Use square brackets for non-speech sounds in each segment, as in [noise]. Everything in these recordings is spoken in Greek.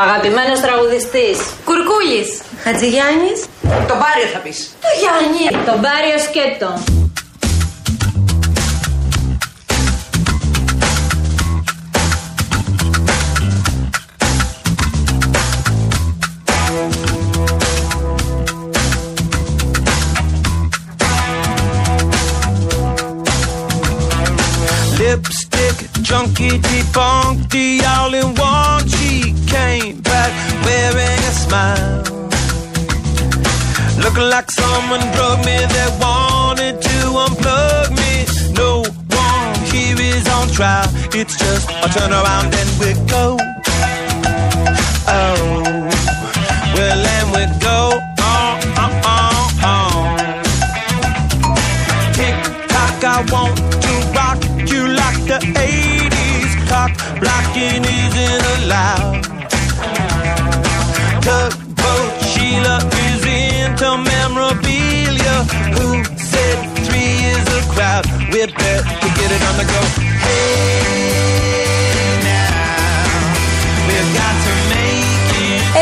Αγαπημένος τραγουδιστής. Κουρκούλης. Χατζηγιάννης. Τον Πάριο θα πεις. Το Γιάννη. Τον Πάριο Σκέτο. Lipstick, junkie, debunked the all in one. Came back wearing a smile. Looking like someone drug me, they wanted to unplug me. No one here is on trial. It's just a turn around and we go. Oh, well, and we go on, on, on. Tick tock, I want to rock you like the 80s. Cock blocking Who said three is a crowd? We're bet to get it on the go. Hey,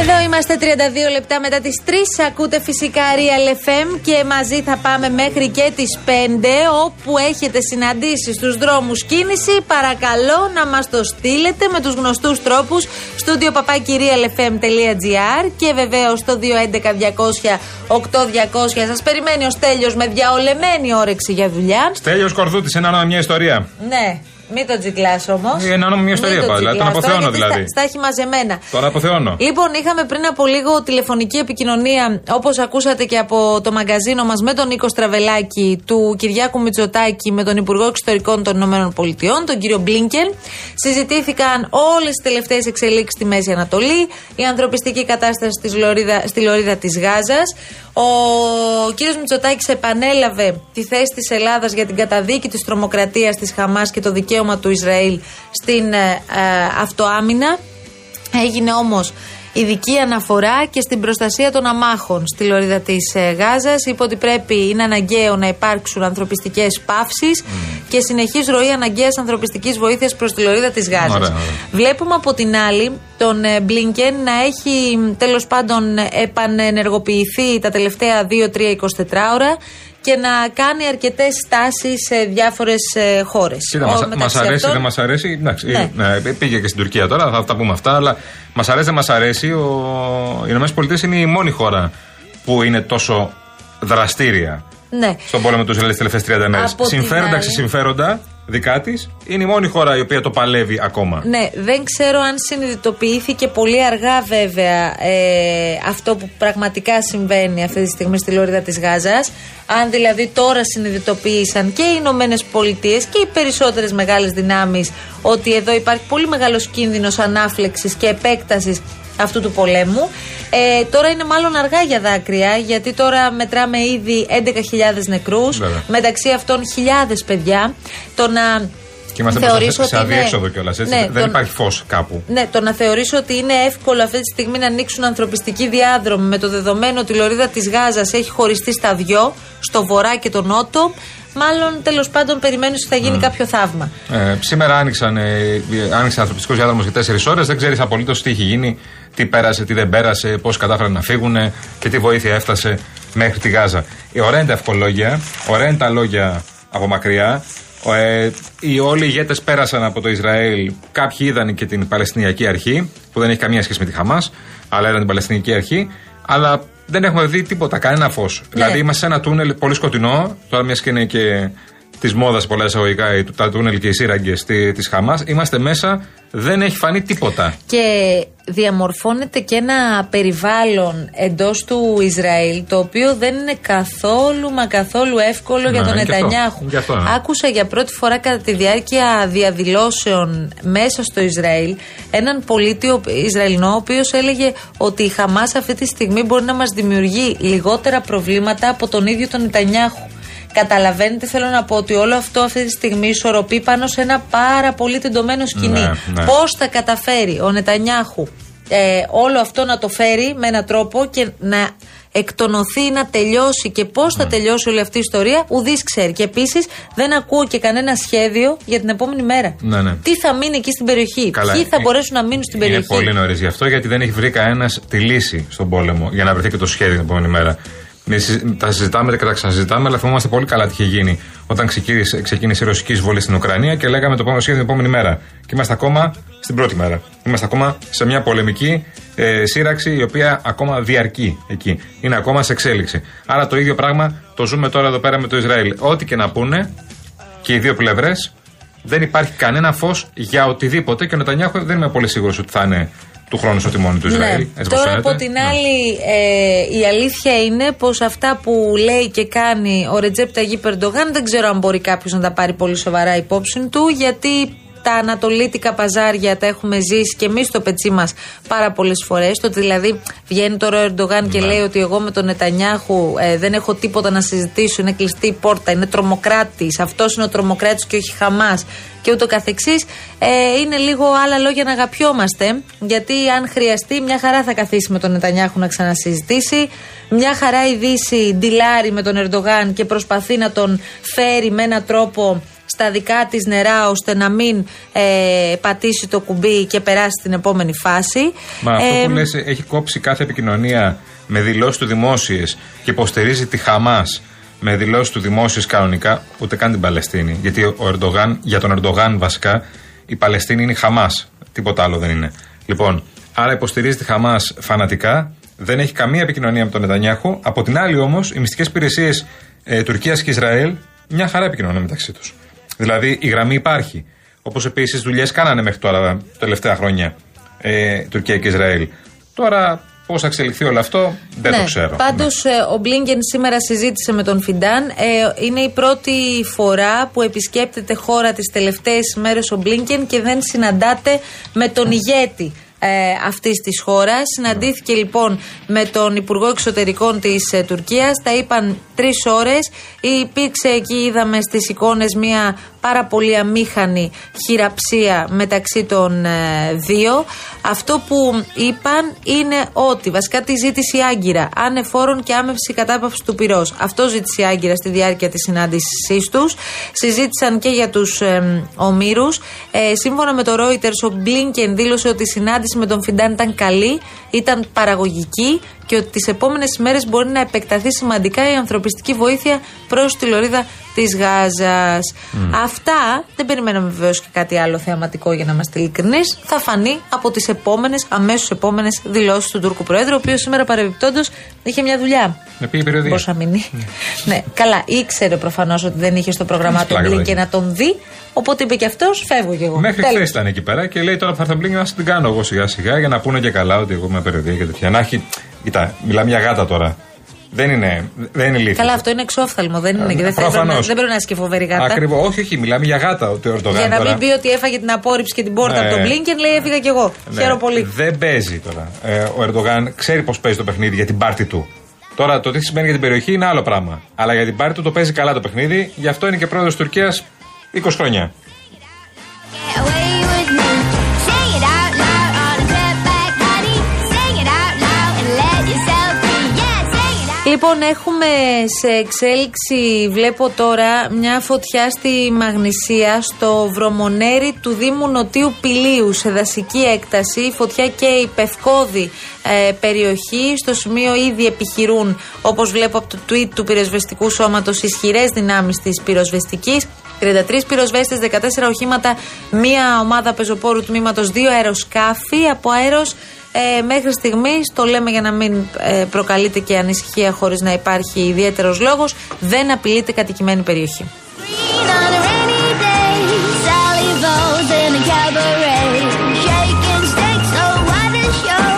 Εδώ είμαστε 32 λεπτά μετά τις 3. Ακούτε φυσικά Real FM και μαζί θα πάμε μέχρι και τις 5 όπου έχετε συναντήσεις στους δρόμους κίνηση. Παρακαλώ να μας το στείλετε με τους γνωστούς τρόπους στούντιο papakirialfm.gr και βεβαίως στο 211 200 8200 σας περιμένει ο Στέλιος με διαολεμένη όρεξη για δουλειά. Στέλιος Κορδούτης, ένα μια ιστορία. Ναι, μην το τζικλά όμως. Ε, να νόμω μια ιστορία πάω, δηλαδή, τον αποθεώνω δηλαδή. Στα, έχει μαζεμένα. Τον αποθεώνω. Λοιπόν, είχαμε πριν από λίγο τηλεφωνική επικοινωνία, όπως ακούσατε και από το μαγκαζίνο μας, με τον Νίκο Στραβελάκη, του Κυριάκου Μητσοτάκη, με τον Υπουργό Εξωτερικών των Ηνωμένων Πολιτειών, τον κύριο Μπλίνκεν. Συζητήθηκαν όλες τις τελευταίες εξελίξεις στη Μέση Ανατολή, η ανθρωπιστική κατάσταση στη Λωρίδα, στη Λωρίδα της Γάζας. Ο κύριος Μητσοτάκης επανέλαβε τη θέση της Ελλάδας για την καταδίκη της τρομοκρατίας της Χαμάς και το δικαίωμα του Ισραήλ στην ε, ε, αυτοάμυνα. Έγινε όμως ειδική αναφορά και στην προστασία των αμάχων στη λωρίδα της ε, Γάζας. Είπε ότι πρέπει, είναι αναγκαίο να υπάρξουν ανθρωπιστικές παύσεις και συνεχής ροή αναγκαίας ανθρωπιστικής βοήθειας προς τη λωρίδα της Γάζας. Ωραία, ωραία. Βλέπουμε από την άλλη τον ε, Μπλίνκεν να έχει τέλος πάντων επανενεργοποιηθεί τα τελευταία 2-3-24 ώρα και να κάνει αρκετές στάσεις σε διάφορες χώρες. Κοίτα, μας, μας αρέσει, δεν μας αρέσει. Εντάξει, Ναι. ναι, πήγε και στην Τουρκία τώρα, θα τα πούμε αυτά. Αλλά μας αρέσει, δεν μας αρέσει. Ο... Οι ΗΠΑ είναι η μόνη χώρα που είναι τόσο δραστήρια Ναι. στον πόλεμο του Ισραήλ τις τελευταίες 30 μέρες. Από την Συμφέροντα, άλλη- συμφέροντα δικά της, είναι η μόνη χώρα η οποία το παλεύει ακόμα. Ναι, δεν ξέρω αν συνειδητοποιήθηκε πολύ αργά βέβαια ε, αυτό που πραγματικά συμβαίνει αυτή τη στιγμή στη Λόριδα της Γάζας. Αν δηλαδή τώρα συνειδητοποίησαν και οι Ηνωμένες Πολιτείες και οι περισσότερες μεγάλες δυνάμεις ότι εδώ υπάρχει πολύ μεγάλος κίνδυνος ανάφλεξης και επέκτασης αυτού του πολέμου. Ε, τώρα είναι μάλλον αργά για δάκρυα, γιατί τώρα μετράμε ήδη 11.000 νεκρούς, Βέβαια. μεταξύ αυτών χιλιάδες παιδιά. Το να Και είμαστε θεωρήσω μπροστά σε ότι είναι- αδιέξοδο κιόλας. Ναι, δεν τον- υπάρχει φως κάπου. ναι, το να θεωρήσω ότι είναι εύκολο αυτή τη στιγμή να ανοίξουν ανθρωπιστικοί διάδρομοι με το δεδομένο ότι η λωρίδα της Γάζας έχει χωριστεί στα δυο, στο βορρά και τον νότο, μάλλον τέλος πάντων περιμένει ότι θα γίνει κάποιο θαύμα. Ε, σήμερα άνοιξαν, ε, άνοιξε ανθρωπιστικός διάδρομος για 4 ώρες. Δεν ξέρεις απολύτως τι έχει γίνει, τι πέρασε, τι δεν πέρασε, πώς κατάφεραν να φύγουν και τι βοήθεια έφτασε μέχρι τη Γάζα. Ε, ωραία είναι τα ευχολόγια, ωραία είναι τα λόγια από μακριά. Ο, Ε, οι όλοι οι ηγέτες πέρασαν από το Ισραήλ. Κάποιοι είδαν και την Παλαιστινιακή Αρχή, που δεν έχει καμία σχέση με τη Χαμάς, αλλά ήταν την Παλαιστινιακή Αρχή. Αλλά δεν έχουμε δει τίποτα, κανένα φως. Δηλαδή είμαστε σε ένα τούνελ πολύ σκοτεινό, τώρα μιας και είναι και της μόδας πολλά εισαγωγικά οι- τα τούνελ και οι σύραγγες της Χαμάς. Είμαστε μέσα, δεν έχει φανεί τίποτα. Και διαμορφώνεται και ένα περιβάλλον εντός του Ισραήλ το οποίο δεν είναι καθόλου μα καθόλου εύκολο για Ναι, τον είναι και αυτό. Νετανιάχου. Και αυτό, ναι. Άκουσα για πρώτη φορά κατά τη διάρκεια διαδηλώσεων μέσα στο Ισραήλ έναν πολίτη ο- Ισραηλινό ο οποίος έλεγε ότι η Χαμάς αυτή τη στιγμή μπορεί να μας δημιουργεί λιγότερα προβλήματα από τον ίδιο τον Νετανιάχου. Καταλαβαίνετε, θέλω να πω ότι όλο αυτό αυτή τη στιγμή ισορροπεί πάνω σε ένα πάρα πολύ τεντωμένο σκηνή. Ναι, ναι. Πώς θα καταφέρει ο Νετανιάχου ε, όλο αυτό να το φέρει με έναν τρόπο και να εκτονωθεί, να τελειώσει και πώς Ναι. θα τελειώσει όλη αυτή η ιστορία, ουδής ξέρει. Και επίσης δεν ακούω και κανένα σχέδιο για την επόμενη μέρα. Ναι, ναι. Τι θα μείνει εκεί στην περιοχή, Καλά, ποιοι θα ε, μπορέσουν να μείνουν στην Είναι περιοχή; πολύ νωρίς γι' αυτό, γιατί δεν έχει βρει κανένας τη λύση στον πόλεμο για να βρεθεί και το σχέδιο την επόμενη μέρα. Εμεί συ- τα συζητάμε και τα ξαναζητάμε, αλλά θυμόμαστε πολύ καλά τι είχε γίνει όταν ξεκίνησε, ξεκίνησε η ρωσική εισβολή στην Ουκρανία και λέγαμε το επόμενο σχέδιο την επόμενη μέρα. Και είμαστε ακόμα στην πρώτη μέρα. Είμαστε ακόμα σε μια πολεμική ε, σύραξη η οποία ακόμα διαρκεί εκεί. Είναι ακόμα σε εξέλιξη. Άρα το ίδιο πράγμα το ζούμε τώρα εδώ πέρα με το Ισραήλ. Ό,τι και να πούνε και οι δύο πλευρές δεν υπάρχει κανένα φως για οτιδήποτε και ο Νετανιάχου δεν είμαι πολύ σίγουρος ότι θα είναι του χρόνου στο τιμόνι τους Ισραήλ. Ναι. Έτσι πως Τώρα φαίνεται. από την Ναι. άλλη, ε, η αλήθεια είναι πως αυτά που λέει και κάνει ο Ρετζέπ Ταγί Περντογάν δεν ξέρω αν μπορεί κάποιος να τα πάρει πολύ σοβαρά υπόψη του, γιατί τα ανατολίτικα παζάρια τα έχουμε ζήσει και εμείς στο πετσί μας πάρα πολλές φορές. Το ότι δηλαδή βγαίνει τώρα ο Ερντογάν και Ναι. λέει ότι εγώ με τον Νετανιάχου ε, δεν έχω τίποτα να συζητήσω, είναι κλειστή η πόρτα, είναι τρομοκράτης, αυτός είναι ο τρομοκράτης και όχι Χαμάς και ούτω καθεξής ε, είναι λίγο άλλα λόγια να αγαπιόμαστε γιατί αν χρειαστεί μια χαρά θα καθίσει με τον Νετανιάχου να ξανασυζητήσει μια χαρά η Δύση ντυλάρει με τον Ερντογάν και προσπαθεί να τον φέρει με έναν τρόπο στα δικά της νερά ώστε να μην ε, πατήσει το κουμπί και περάσει στην επόμενη φάση. Μα αυτό Ε, που λες έχει κόψει κάθε επικοινωνία με δηλώσεις του δημόσιες και υποστηρίζει τη Χαμάς με δηλώσεις του δημόσιες κανονικά, ούτε καν την Παλαιστίνη. Γιατί ο Ερντογάν, για τον Ερντογάν βασικά, η Παλαιστίνη είναι η Χαμάς. Τίποτα άλλο δεν είναι. Λοιπόν, άρα υποστηρίζει τη Χαμάς φανατικά, δεν έχει καμία επικοινωνία με τον Νετανιάχου. Από την άλλη όμως, οι μυστικές υπηρεσίες ε, Τουρκίας και Ισραήλ μια χαρά επικοινωνούν μεταξύ τους. Δηλαδή η γραμμή υπάρχει. Όπως επίσης δουλειές κάνανε μέχρι τώρα, τα τελευταία χρόνια, ε, Τουρκία και Ισραήλ. Τώρα πώς θα εξελιχθεί όλο αυτό δεν το ξέρω. Πάντως, ο Μπλίνκεν σήμερα συζήτησε με τον Φιντάν. Ε, είναι η πρώτη φορά που επισκέπτεται χώρα τις τελευταίες μέρες ο Μπλίνκεν και δεν συναντάται με τον ηγέτη ε, αυτής της χώρας. Συναντήθηκε λοιπόν με τον Υπουργό Εξωτερικών της ε, Τουρκίας. Τα είπαν τρεις ώρες. Υπήρξε εκεί, είδαμε στις εικόνες, μια πάρα πολύ αμήχανη χειραψία μεταξύ των ε, δύο. Αυτό που είπαν είναι ότι βασικά τη ζήτησε η Άγκυρα ανεφόρων και άμευση κατάπαυσης του πυρός. Αυτό ζήτησε η Άγκυρα στη διάρκεια της συνάντησής τους. Συζήτησαν και για τους ε, ομήρους. Ε, σύμφωνα με το Reuters, ο Μπλίνκεν δήλωσε ότι η συνάντηση με τον Φιντάν ήταν καλή, ήταν παραγωγική και ότι τις επόμενες ημέρε μπορεί να επεκταθεί σημαντικά η ανθρωπιστική βοήθεια προς τη λωρίδα της Γάζας. Αυτά δεν περιμέναμε βεβαίως και κάτι άλλο θεαματικό για να είμαστε ειλικρινείς. Θα φανεί από τις επόμενες, αμέσως επόμενες δηλώσεις του Τούρκου Προέδρου, ο οποίος σήμερα παρεμπιπτόντως είχε μια δουλειά. Με πήγε περιοδία. Μπορούσε να μείνει. [laughs] ναι, καλά, ήξερε προφανώς ότι δεν είχε στο πρόγραμμά του Πλάκα Μπλίνκεν δεν να τον δει. Οπότε είπε και αυτός, φεύγω κι εγώ. Μέχρι Τέλος. χθε ήταν εκεί πέρα και λέει τώρα που θα έρθει ο Μπλίνκεν να σας την κάνω εγώ σιγά σιγά για να πούνε και καλά ότι εγώ είμαι περιοδία και τέτοια. Να έχει. Κοιτά, μιλάμε για γάτα τώρα. Δεν είναι, δεν είναι ηλίθιο. Καλά, αυτό είναι εξόφθαλμο, δεν είναι. και δεν, θα έπρεπε να- Προφανώς. δεν πρέπει να είναι και φοβερή γάτα. Ακριβώς. Όχι, όχι, μιλάμε για γάτα ότι ο Ερντογάν Για να τώρα. μην πει ότι έφαγε την απόρριψη και την πόρτα Ναι. από τον Μπλίνκεν, λέει έφυγα κι εγώ. Ναι, Χαίρομαι πολύ. Δεν παίζει τώρα. Ε, ο Ερντογάν ξέρει πώς παίζει το παιχνίδι για την πάρτη του. Τώρα το τι σημαίνει για την περιοχή είναι άλλο πράγμα. Αλλά για την πάρτη του το παίζει καλά το παιχνίδι. Γι' αυτό είναι και πρόεδρος Τουρκίας 20 χρόνια. Λοιπόν, έχουμε σε εξέλιξη, βλέπω τώρα, μια φωτιά στη Μαγνησία, στο βρωμονέρι του Δήμου Νοτίου Πηλίου, σε δασική έκταση. Η φωτιά και η πευκόδη ε, περιοχή. Στο σημείο ήδη επιχειρούν, όπως βλέπω από το tweet του πυροσβεστικού σώματος, ισχυρές δυνάμεις της πυροσβεστικής. 33 πυροσβέστες, 14 οχήματα, μία ομάδα πεζοπόρου τμήματος, δύο αεροσκάφη από αέρος ε, μέχρι στιγμής, το λέμε για να μην ε, προκαλείται και ανησυχία χωρίς να υπάρχει ιδιαίτερος λόγος, δεν απειλείται κατοικημένη περιοχή. Green on a rainy day. Sally Bowles in a cabaret. Shaking sticks, oh what a show.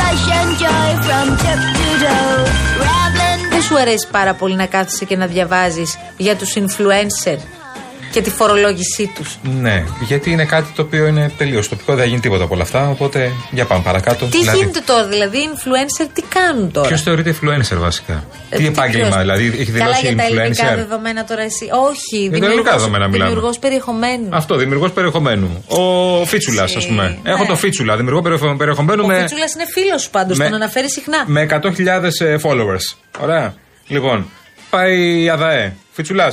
Russian joy from tip to toe. Rambling Δεν σου αρέσει πάρα πολύ να κάθεσαι και να διαβάζεις για τους influencer; Και τη φορολόγησή τους. Ναι, γιατί είναι κάτι το οποίο είναι τελείως τοπικό, δεν θα γίνει τίποτα από όλα αυτά. Οπότε για πάμε παρακάτω. Τι γίνεται τώρα, δηλαδή οι influencer τι κάνουν τώρα; Ποιος θεωρείται influencer βασικά; Ε, τι τι επάγγελμα, ποιος; δηλαδή έχει Καλά δηλώσει για τα ελληνικά influencer; δεδομένα τώρα εσύ. Όχι, τα ελληνικά δεδομένα μιλάμε. δημιουργός περιεχομένου. Αυτό, δημιουργός περιεχομένου. Ο Φίτσουλας, ας πούμε. Ναι. Έχω το Φίτσουλα, δημιουργό περιεχο- περιεχομένου Ο με, Φίτσουλας είναι φίλος σου πάντως, με- τον αναφέρει συχνά. με 100.000 ε, followers. Ωραία. Λοιπόν, πάει η ΑΔΑΕ. Φιτσουλά,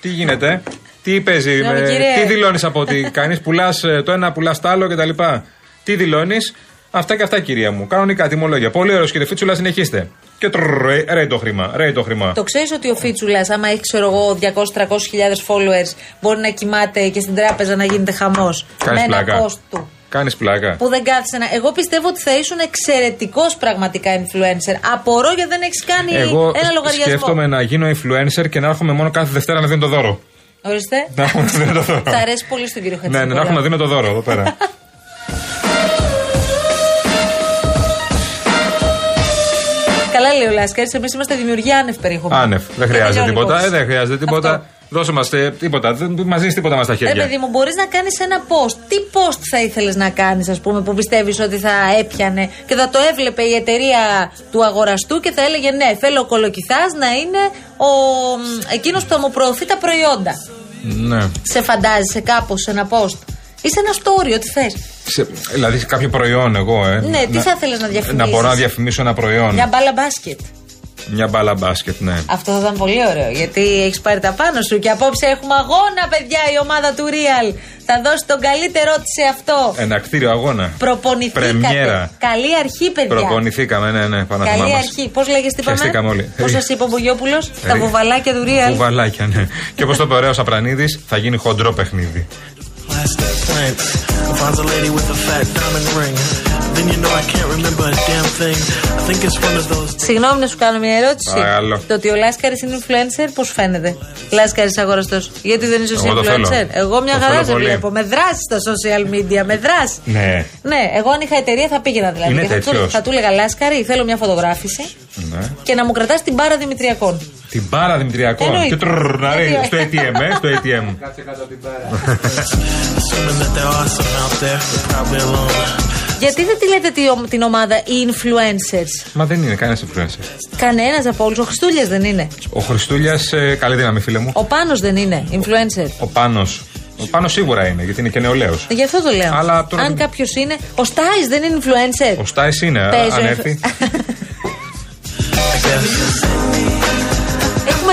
τι γίνεται, τι παίζει, Συγγνώμη, με- κύριε. τι δηλώνεις από ό,τι [laughs] κάνεις, πουλάς το ένα, πουλάς το άλλο κτλ. Τι δηλώνεις, αυτά και αυτά κυρία μου. Κανονικά τιμολόγια. Πολύ ωραίος κύριε Φίτσουλα, συνεχίστε. Και τρρρ, ρέει- ρέει το χρήμα, ρέει το χρήμα. Το ξέρεις ότι ο Φίτσουλας, άμα έχει, ξέρω εγώ, 200-300 followers, μπορεί να κοιμάται και στην τράπεζα να γίνεται χαμός. Κάνεις Με ένα πλάκα. post του. Κάνεις πλάκα. Που δεν κάθισε να. Εγώ πιστεύω ότι θα ήσουν εξαιρετικός πραγματικά influencer. Απορώ γιατί δεν έχεις κάνει Εγώ ένα λογαριασμό. σκέφτομαι να γίνω influencer και να έρχομαι μόνο κάθε Δευτέρα να δίνω το δώρο. Ορίστε. Να έρχομαι να δίνω το δώρο. Θα αρέσει πολύ στον κύριο Ναι, ναι, Χατζηνικόλαου. να έρχομαι να δίνω το δώρο εδώ πέρα. [laughs] Καλά λέει ο Λάσκαρης, εμείς είμαστε δημιουργοί άνευ περιεχομένου. Άνευ. Δεν Και χρειάζεται τελειώνει η τίποτα. Ε, υπόθεση. δεν χρειάζεται τίποτα. Αυτό. Δώσε μας τίποτα. Δεν μας δίνεις τίποτα μας στα Ρε χέρια. παιδί μου, μπορείς να κάνεις ένα post. Τι post θα ήθελες να κάνεις, ας πούμε, που πιστεύεις ότι θα έπιανε και θα το έβλεπε η εταιρεία του αγοραστού και θα έλεγε Ναι, θέλω ο κολοκυθάς να είναι ο εκείνος που θα μου προωθεί τα προϊόντα. Ναι. Σε φαντάζεσαι κάπως σε ένα post; Ή σε ένα story, ό,τι θες. Σε, δηλαδή σε κάποιο προϊόν, εγώ, ε. Ναι, τι θα ήθελες να διαφημίσεις; Να μπορώ να διαφημίσω ένα προϊόν. Μια μπάλα μπάσκετ. Μια μπάλα μπάσκετ, ναι. Αυτό θα ήταν πολύ ωραίο γιατί έχεις πάρει τα πάνω σου και απόψε έχουμε αγώνα, παιδιά, η ομάδα του Real. Θα δώσει τον καλύτερό της σε αυτό. Ένα κτίριο αγώνα. Προπονηθήκατε. Πρεμιέρα. Καλή αρχή, παιδιά. Προπονηθήκαμε, ναι, ναι, πάνω Καλή θυμάμαι. αρχή. Πώς λέγες, τι είπαμε; Χαιστήκαμε όλοι. Πώς σας είπε ο Μπογιόπουλο, τα Ε, βουβαλάκια του Real. Κουβαλάκια, ναι. και όπως το είπε ο ωραίος Απρανίδης, θα γίνει χοντρό παιχνίδι. Plastic plants. Finds a lady with a fat diamond ring. Then you know I can't remember a damn thing. I think it's one of those. Συγγνώμη να σου κάνω μια ερώτηση. Παρακαλώ. Το ότι ο Λάσκαρης είναι influencer, πώς φαίνεται; Λάσκαρης αγοραστός. Γιατί δεν είσαι εσύ Εγώ το influencer; θέλω. Εγώ μια Το χαρά θέλω σε πολύ. βλέπω. Με δράση στα social media, με δράση. Ναι. Ναι, εγώ αν είχα εταιρεία θα πήγαινα δηλαδή. Είναι Και θα, του, τέτοιος. θα του έλεγα Λάσκαρη, θέλω μια φωτογράφηση ναι. και να μου κρατάς την μπάρα Δημητριακών. Την μπάρα Δημητριακών. Εννοείται. Και τρρρ, να ρέει Γιατί- στο ATM, ε, στο ATM. Assuming that there are some out there, they're probably alone. Γιατί δεν τη λέτε τη- την ομάδα οι influencers; Μα δεν είναι κανένας influencer. Κανένας από όλους. Ο Χριστούλιας δεν είναι. Ο Χριστούλιας, καλή δύναμη, φίλε μου. Ο Πάνος δεν είναι influencer. Ο Πάνος. Ο Πάνος σίγουρα είναι, γιατί είναι και νεολαίος. Γι' αυτό το λέω. Αλλά τώρα Αν δεν- κάποιος είναι. Ο Στάις δεν είναι influencer. Ο Στάις είναι, α, Παίζει ο αν influ- έρθει. [laughs]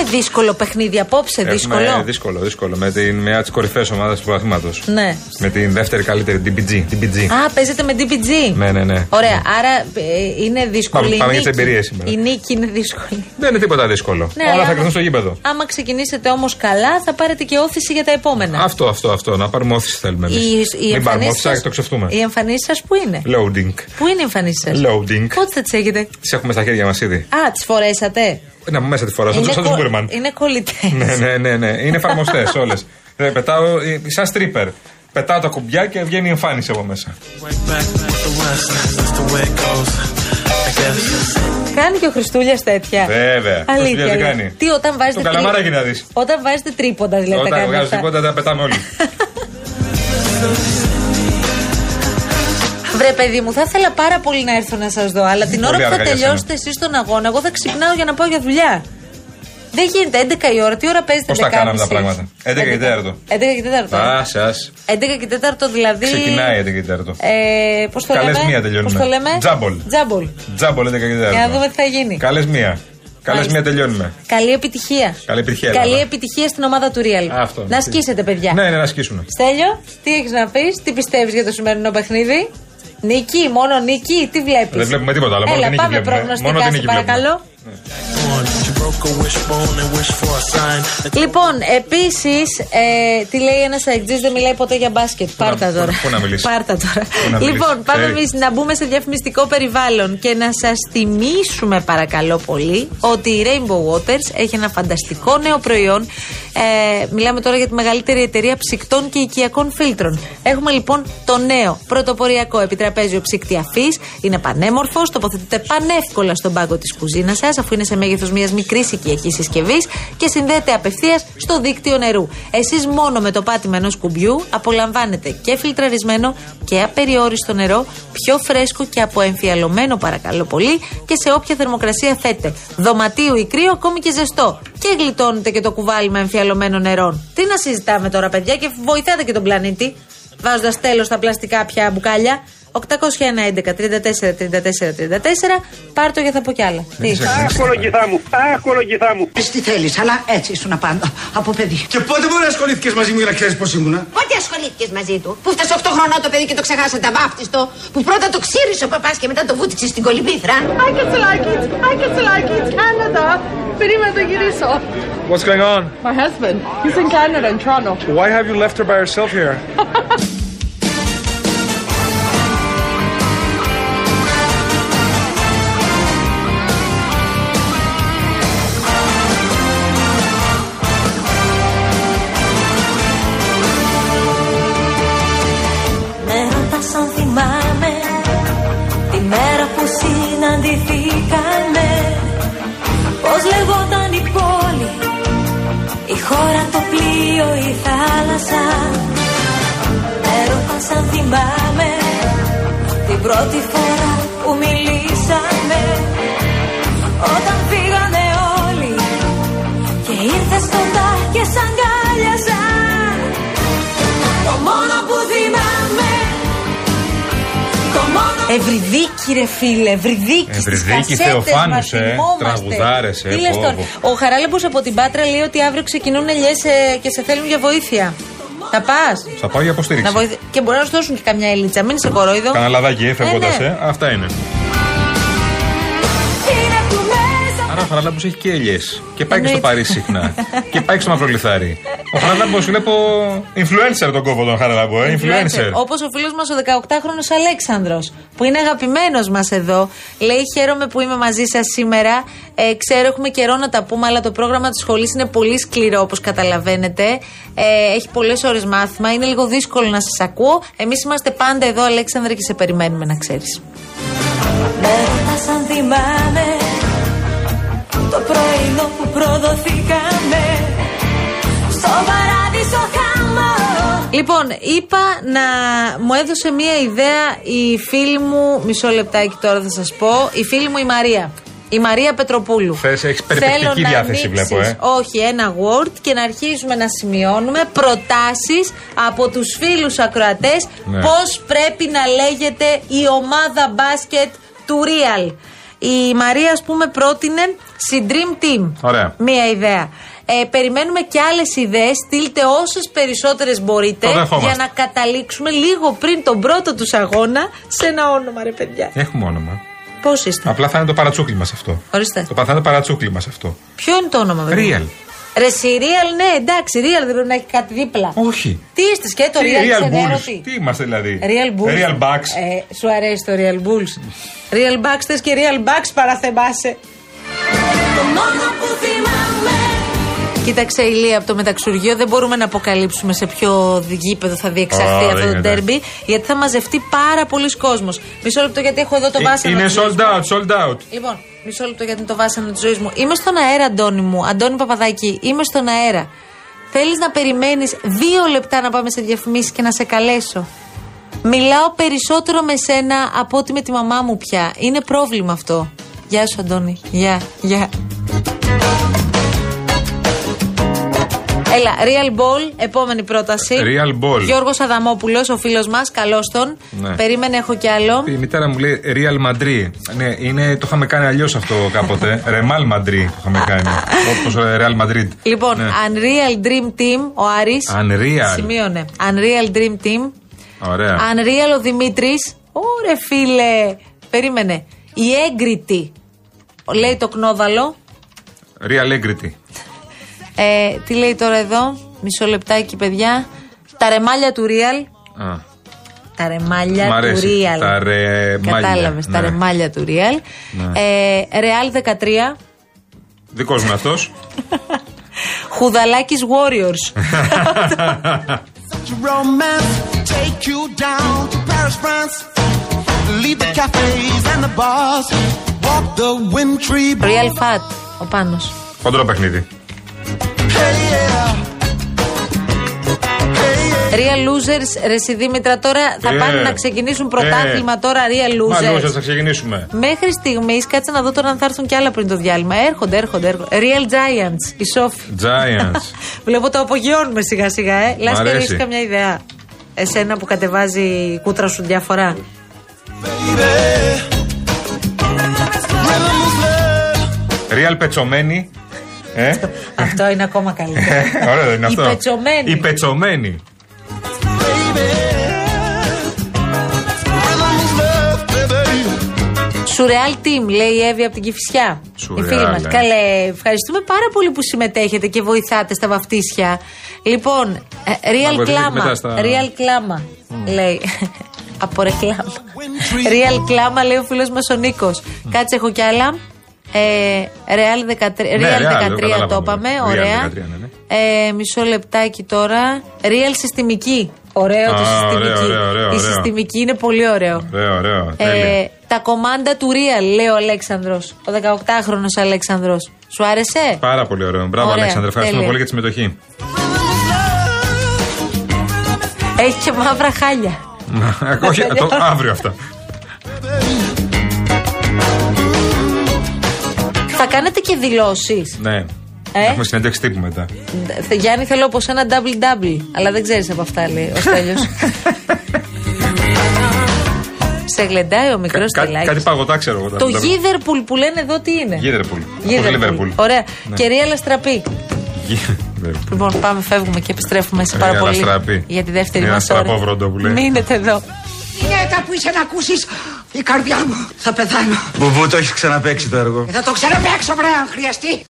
I guess. Έχουμε δύσκολο παιχνίδι απόψε. Δύσκολο. Έχουμε δύσκολο, δύσκολο. Με την μια τη κορυφαίες ομάδα του πρωταθλήματο. Ναι. Με την δεύτερη καλύτερη, την PG. Την PG. Α, παίζετε με DPG. Ναι, ναι, ναι. Ωραία, άρα ε, είναι δύσκολη. Πάμε- η πάμε για τις νίκη. εμπειρίες σήμερα. Η νίκη είναι δύσκολη. Δεν είναι τίποτα δύσκολο. Ναι, Όλα αλλά θα άμα- κρυθούν στο γήπεδο. Άμα ξεκινήσετε όμως καλά, θα πάρετε και όθηση για τα επόμενα. Αυτό, αυτό, αυτό. Να πάρουμε όθηση θέλουμε εμείς. Οι, οι Μην πάρουμε εμφανίσεις όθηση, σας- να το ξεφτούμε. Οι εμφανίσεις σας που είναι; Loading. Πού είναι οι εμφανίσεις σας; Loading. Πότε θα τις έχετε; Τις έχουμε στα χέρια μας ήδη. Α, τις φορέσατε; Να μου μέσα τη φορά, σαν Είναι του κο- Μπούρμαν. Είναι κολλητές. Ναι, ναι, ναι, ναι. Είναι εφαρμοστές όλες. Πετάω, ε, σαν stripper. Πετάω τα κουμπιά και βγαίνει η εμφάνιση από μέσα. Right back with the West. That's the way it goes. I guess. Κάνει και ο Χριστούλιας τέτοια. Βέβαια. Αλήθεια. Χριστούλιας δεν λέει. κάνει; Τι όταν βάζετε. Το καλαμαράκι να δεις. Όταν βάζετε τρίποντα δηλαδή. τα Όταν κάνετε βγάζω αυτά. τίποτα τα πετάμε όλοι. [laughs] Βρε, παιδί μου, θα ήθελα πάρα πολύ να έρθω να σας δω. Αλλά την ώρα Πολύ που θα αργά για τελειώσετε εσείς τον αγώνα, εγώ θα ξυπνάω για να πάω για δουλειά. Δεν γίνεται 11 η ώρα. Τι ώρα παίζετε Πώς τα 11.30? κάναμε τα πράγματα; 11 και τέταρτο. 11 και 4. Άσε, άσε. 11 και 4 δηλαδή. Ξεκινάει 11 και τέταρτο. Ε, Πώς το Καλές λέμε; μία τελειώνουμε. Πώς το λέμε; Τζάμπολ. Τζάμπολ. Τζάμπολ 11 και τέταρτο. Για να δούμε τι θα γίνει. Καλές μία. Καλές Μάλιστα. μία τελειώνουμε. Καλή επιτυχία. Καλή επιτυχία, Καλή Ελλάδα. επιτυχία στην ομάδα του Real. Αυτό. Να ασκήσετε, παιδιά. Ναι, ναι, να ασκήσουμε. Στέλιο, τι έχεις να πεις, τι πιστεύεις για το σημερινό παιχνίδι; Νίκη, μόνο νίκη, τι βλέπεις; Δεν βλέπουμε τίποτα άλλο, μόνο Έλα, την νίκη πάμε βλέπουμε. προγνωστικά, Μόνο την σε νίκη παρακαλώ. On. You broke a wishbone and wished for a sign. that- Λοιπόν, επίσης, ε, τι λέει ένας αεκτζή δεν μιλάει ποτέ για μπάσκετ. Πάρτα πού- τώρα. πού να μιλήσεις. Πάρτα τώρα. Πού να μιλήσεις. Λοιπόν, πάμε Ξέρει. εμείς να μπούμε σε διαφημιστικό περιβάλλον και να σας θυμίσουμε, παρακαλώ πολύ, ότι η Rainbow Waters έχει ένα φανταστικό νέο προϊόν. Ε, μιλάμε τώρα για τη μεγαλύτερη εταιρεία ψυκτών και οικιακών φίλτρων. Έχουμε λοιπόν το νέο πρωτοποριακό επιτραπέζιο ψύκτη αφή. Είναι πανέμορφος, τοποθετείται πανεύκολα στον πάγκο της κουζίνας σας, αφού είναι σε μέγεθος μιας μικρής μικρή οικιακής συσκευής και συνδέεται απευθείας στο δίκτυο νερού. Εσείς μόνο με το πάτημα ενός κουμπιού απολαμβάνετε και φιλτραρισμένο και απεριόριστο νερό, πιο φρέσκο και αποεμφιαλωμένο παρακαλώ πολύ και σε όποια θερμοκρασία θέτε. Δωματίου ή κρύο, ακόμη και ζεστό. Και γλιτώνετε και το κουβάλι με εμφιαλωμένο νερό. Τι να συζητάμε τώρα, παιδιά, και βοηθάτε και τον πλανήτη. Βάζοντας τέλος στα πλαστικά πια μπουκάλια. 801 11 34 34 34. Πάρ το για θα πω κι άλλα. Τι. Αχ, κολογηθά μου, αχ, κολογηθά μου. Πες τι θέλεις, αλλά έτσι ήσουν πάντα, από παιδί. Και πότε μπορεί να ασχολήθηκες μαζί μου για να ξέρεις πώς ήμουνα; Πότε ασχολήθηκες μαζί του, που φτάσε 8 χρονών το παιδί και το ξεχάσατε βάφτιστο, που πρώτα το ξύρισε ο παπάς και μετά το βούτυξες στην κολυμπήθρα; I get to like it. I get to like it. Canada. Περίμενε το γυρίσω. What's going on? My husband. He's in Canada, in Toronto. Why have you left her by herself here? [laughs] θυμάμαι Την πρώτη φορά που μιλήσαμε Όταν φύγανε όλοι Και ήρθες κοντά και σ' αγκάλιασα Το μόνο που θυμάμαι Το μόνο Ευρυδίκη, ρε φίλε, Ευρυδίκης. στις Ευρυδίκη, κασέτες Θεοφάνους, μας ε, θυμόμαστε. τραγουδάρες, ε, Τι λες πω, τώρα. πω. Ο Χαράλαμπο από την Πάτρα λέει ότι αύριο ξεκινούν ελιές και σε θέλουν για βοήθεια. Θα πας. Θα πάω για υποστήριξη. Να βοηθ... Και μπορεί να σου δώσουν και καμιά ελίτσα. Μην είσαι κορόιδο. Κανένα λαδάκι έφευγοντας, Ε, ναι. ε. Αυτά είναι. είναι Άρα ο Χαραλάμπο έχει και ελιές. Και πάει και στο Εννοείται. Παρίσι συχνά. και πάει και στο Μαυρολιθάρι. Ο Χαραλάμπο βλέπω influencer τον κόβο τον Χαραλάμπο, ε. Influencer. Όπως ο φίλος μας ο 18χρονο Αλέξανδρος, που είναι αγαπημένος μας εδώ. Λέει: Χαίρομαι που είμαι μαζί σας σήμερα. Ε, ξέρω, έχουμε καιρό να τα πούμε, αλλά το πρόγραμμα της σχολής είναι πολύ σκληρό, όπως καταλαβαίνετε. Ε, έχει πολλές ώρες μάθημα. Είναι λίγο δύσκολο να σας ακούω. Εμείς είμαστε πάντα εδώ, Αλέξανδρε, και σε περιμένουμε να ξέρεις. Το πρωινό που προδοθήκαμε Στο παράδεισο χαμό Λοιπόν, είπα να μου έδωσε μία ιδέα η φίλη μου. Μισό λεπτάκι τώρα θα σας πω. Η φίλη μου η Μαρία. Η Μαρία Πετροπούλου. Θες, έχεις περιπεκτική Θέλω να διάθεση, ανοίξεις, βλέπω, ε. Όχι, ένα Word και να αρχίσουμε να σημειώνουμε προτάσεις από τους φίλους ακροατές Ναι. πώς πρέπει να λέγεται η ομάδα μπάσκετ του Real. Η Μαρία, ας πούμε, πρότεινε Dream Team. Ωραία. Μία ιδέα. Ε, περιμένουμε και άλλες ιδέες. Στείλτε όσες περισσότερες μπορείτε Το δεχόμαστε. για να καταλήξουμε λίγο πριν τον πρώτο τους αγώνα σε ένα όνομα, ρε παιδιά. Έχουμε όνομα. Πώς είστε, Απλά θα είναι το παρατσούκλι μας αυτό. ορίστε. Το θα είναι το παρατσούκλι μας αυτό. Ποιο είναι το όνομα, βέβαια; Real. Ρε, εσύ, Real, ναι, εντάξει, Real δεν πρέπει να έχει κάτι δίπλα. Όχι. Τι είστε, και το Τι Real, Real ξενέρωτη. Bulls. Τι; Είμαστε δηλαδή; Real Bulls. Real Bucks. Ε, σου αρέσει το Real Bulls. Real Bucks θες και Real Bucks παραθεμάσαι. Το μόνο που θυμάμαι Κοίταξε η Λία από το μεταξουργείο. Δεν μπορούμε να αποκαλύψουμε σε ποιο γήπεδο θα διεξαχθεί Ω, αυτό δεν το γίνεται. ντέρμπι. Γιατί θα μαζευτεί πάρα πολλοί κόσμος. Μισό λεπτό γιατί έχω εδώ το Ε, βάσανο. Είναι της ζωής sold μου. out, sold out. Λοιπόν, μισό λεπτό γιατί είναι το βάσανο τη ζωή μου. Είμαι στον αέρα, Αντώνη μου. Αντώνη Παπαδάκη, είμαι στον αέρα. Θέλεις να περιμένεις δύο λεπτά να πάμε σε διαφημίσεις και να σε καλέσω; Μιλάω περισσότερο με σένα από ότι με τη μαμά μου πια. Είναι πρόβλημα αυτό. Γεια σου, Αντώνη. Γεια, γεια. Έλα, Real Ball, επόμενη πρόταση. Real Ball. Γιώργος Αδαμόπουλος, ο φίλος μας, καλώς τον. Ναι. Περίμενε, έχω κι άλλο. Η μητέρα μου λέει Real Madrid. Ναι, είναι, το είχαμε κάνει αλλιώς αυτό κάποτε. [laughs] Real Madrid το είχαμε κάνει. Όπως Real Madrid. Λοιπόν, Ναι. Unreal Dream Team, ο Άρης. Unreal. Σημείωνε. Unreal Dream Team. Ωραία. Unreal ο Δημήτρης. Ωρε φίλε. Περίμενε. Η έγκριτη. Λέει το κνόδαλο. Real Egrity. Ε, τι λέει τώρα εδώ. Μισό λεπτάκι, παιδιά. Τα ρεμάλια του Real. Α, Τα ρεμάλια Μ' του αρέσει. Real. Τα ρεμάλια, Κατάλαβες. Τα ναι. ρεμάλια του Real. Ναι. Ε, Real 13. Δικός μου αυτός. [laughs] Χουδαλάκης Warriors. romance take you down to Paris, France. Leave the cafes and the bars. Walk the wintry Real Fat. Ο Πάνος. Χοντρό παιχνίδι. Real Losers, ρε εσύ Δήμητρα, τώρα θα Ε, πάνε να ξεκινήσουν πρωτάθλημα ε. τώρα Real Μα Losers. Losers, θα ξεκινήσουμε. Μέχρι στιγμής, κάτσε να δω τώρα αν θα έρθουν κι άλλα πριν το διάλειμμα. Έρχονται, έρχονται, έρχονται. Real Giants, η Σόφη. Giants. [laughs] Βλέπω το απογειώνουμε σιγά σιγά, ε. Λάσκερ, αρέσει. έχει καμιά ιδέα. Εσένα που κατεβάζει η κούτρα σου διαφορά. Real πετσωμένη. Ε, Αυτό είναι ακόμα καλύτερο. ωραίο δεν είναι Η αυτό. πετσωμένη. Η πετσωμένη. Σουρεάλ team, λέει η Εύη από την Κυφυσιά. Η Σουρεάλ, φίλη μας. ε. Καλέ, ευχαριστούμε πάρα πολύ που συμμετέχετε και βοηθάτε στα βαφτίσια. Λοιπόν, ε, Real βοηθήσετε και Κλάμα. μετά στα- Real Κλάμα, λέει. [laughs] από ρεκλάμα. Real Κλάμα, λέει ο φίλος μας ο Νίκος. Κάτσε, έχω κι άλλα. Ε, Real 13, Ναι, Real Real, 13 καταλάβαμε. το είπαμε. Real Ωραία. 13, ναι, ναι. Ε, μισό λεπτάκι τώρα. Real συστημική. Ωραίο το Α, συστημική. ωραίο, ωραίο, ωραίο, Η ωραίο. συστημική είναι πολύ ωραίο. Ωραίο, ωραίο. Ε, τέλεια. τα κομμάντα του Real, λέει ο Αλέξανδρος. Ο 18χρονο Αλέξανδρος. Σου άρεσε; Πάρα πολύ ωραίο. Μπράβο, Ωραία, Αλέξανδρε. Ευχαριστούμε τέλεια. πολύ για τη συμμετοχή. Έχει και μαύρα χάλια. [laughs] Όχι, [laughs] το, αύριο αυτά. Κάνετε και δηλώσεις. Ναι. Ε; Έχουμε συνέντευξη τύπου μετά. Γιάννη, θέλω όπω ένα double-double. Αλλά δεν ξέρεις από αυτά, λέει ο Στέλιος. [laughs] Σε γλεντάει ο μικρός Κα- Στελάκης. κάτι παγωτά ξέρω εγώ. Το Γίδερπουλ που λένε εδώ τι είναι. Γίδερπουλ. Γίδερπουλ. Λίβερπουλ. Ωραία. Ναι. Και Real Αστραπή. Γίδερπουλ. Λοιπόν, πάμε, φεύγουμε και επιστρέφουμε σε Real πάρα πολύ Αστραπή. για τη δεύτερη Real μας ώρα. Αστραπόβροντο που λέει. Μείνετε εδώ. Γυναίκα που είσαι να ακούσεις η καρδιά μου θα πεθάνω. Μπουμπού το έχεις ξαναπέξει το έργο. Και θα το ξαναπαίξω βρε αν χρειαστεί.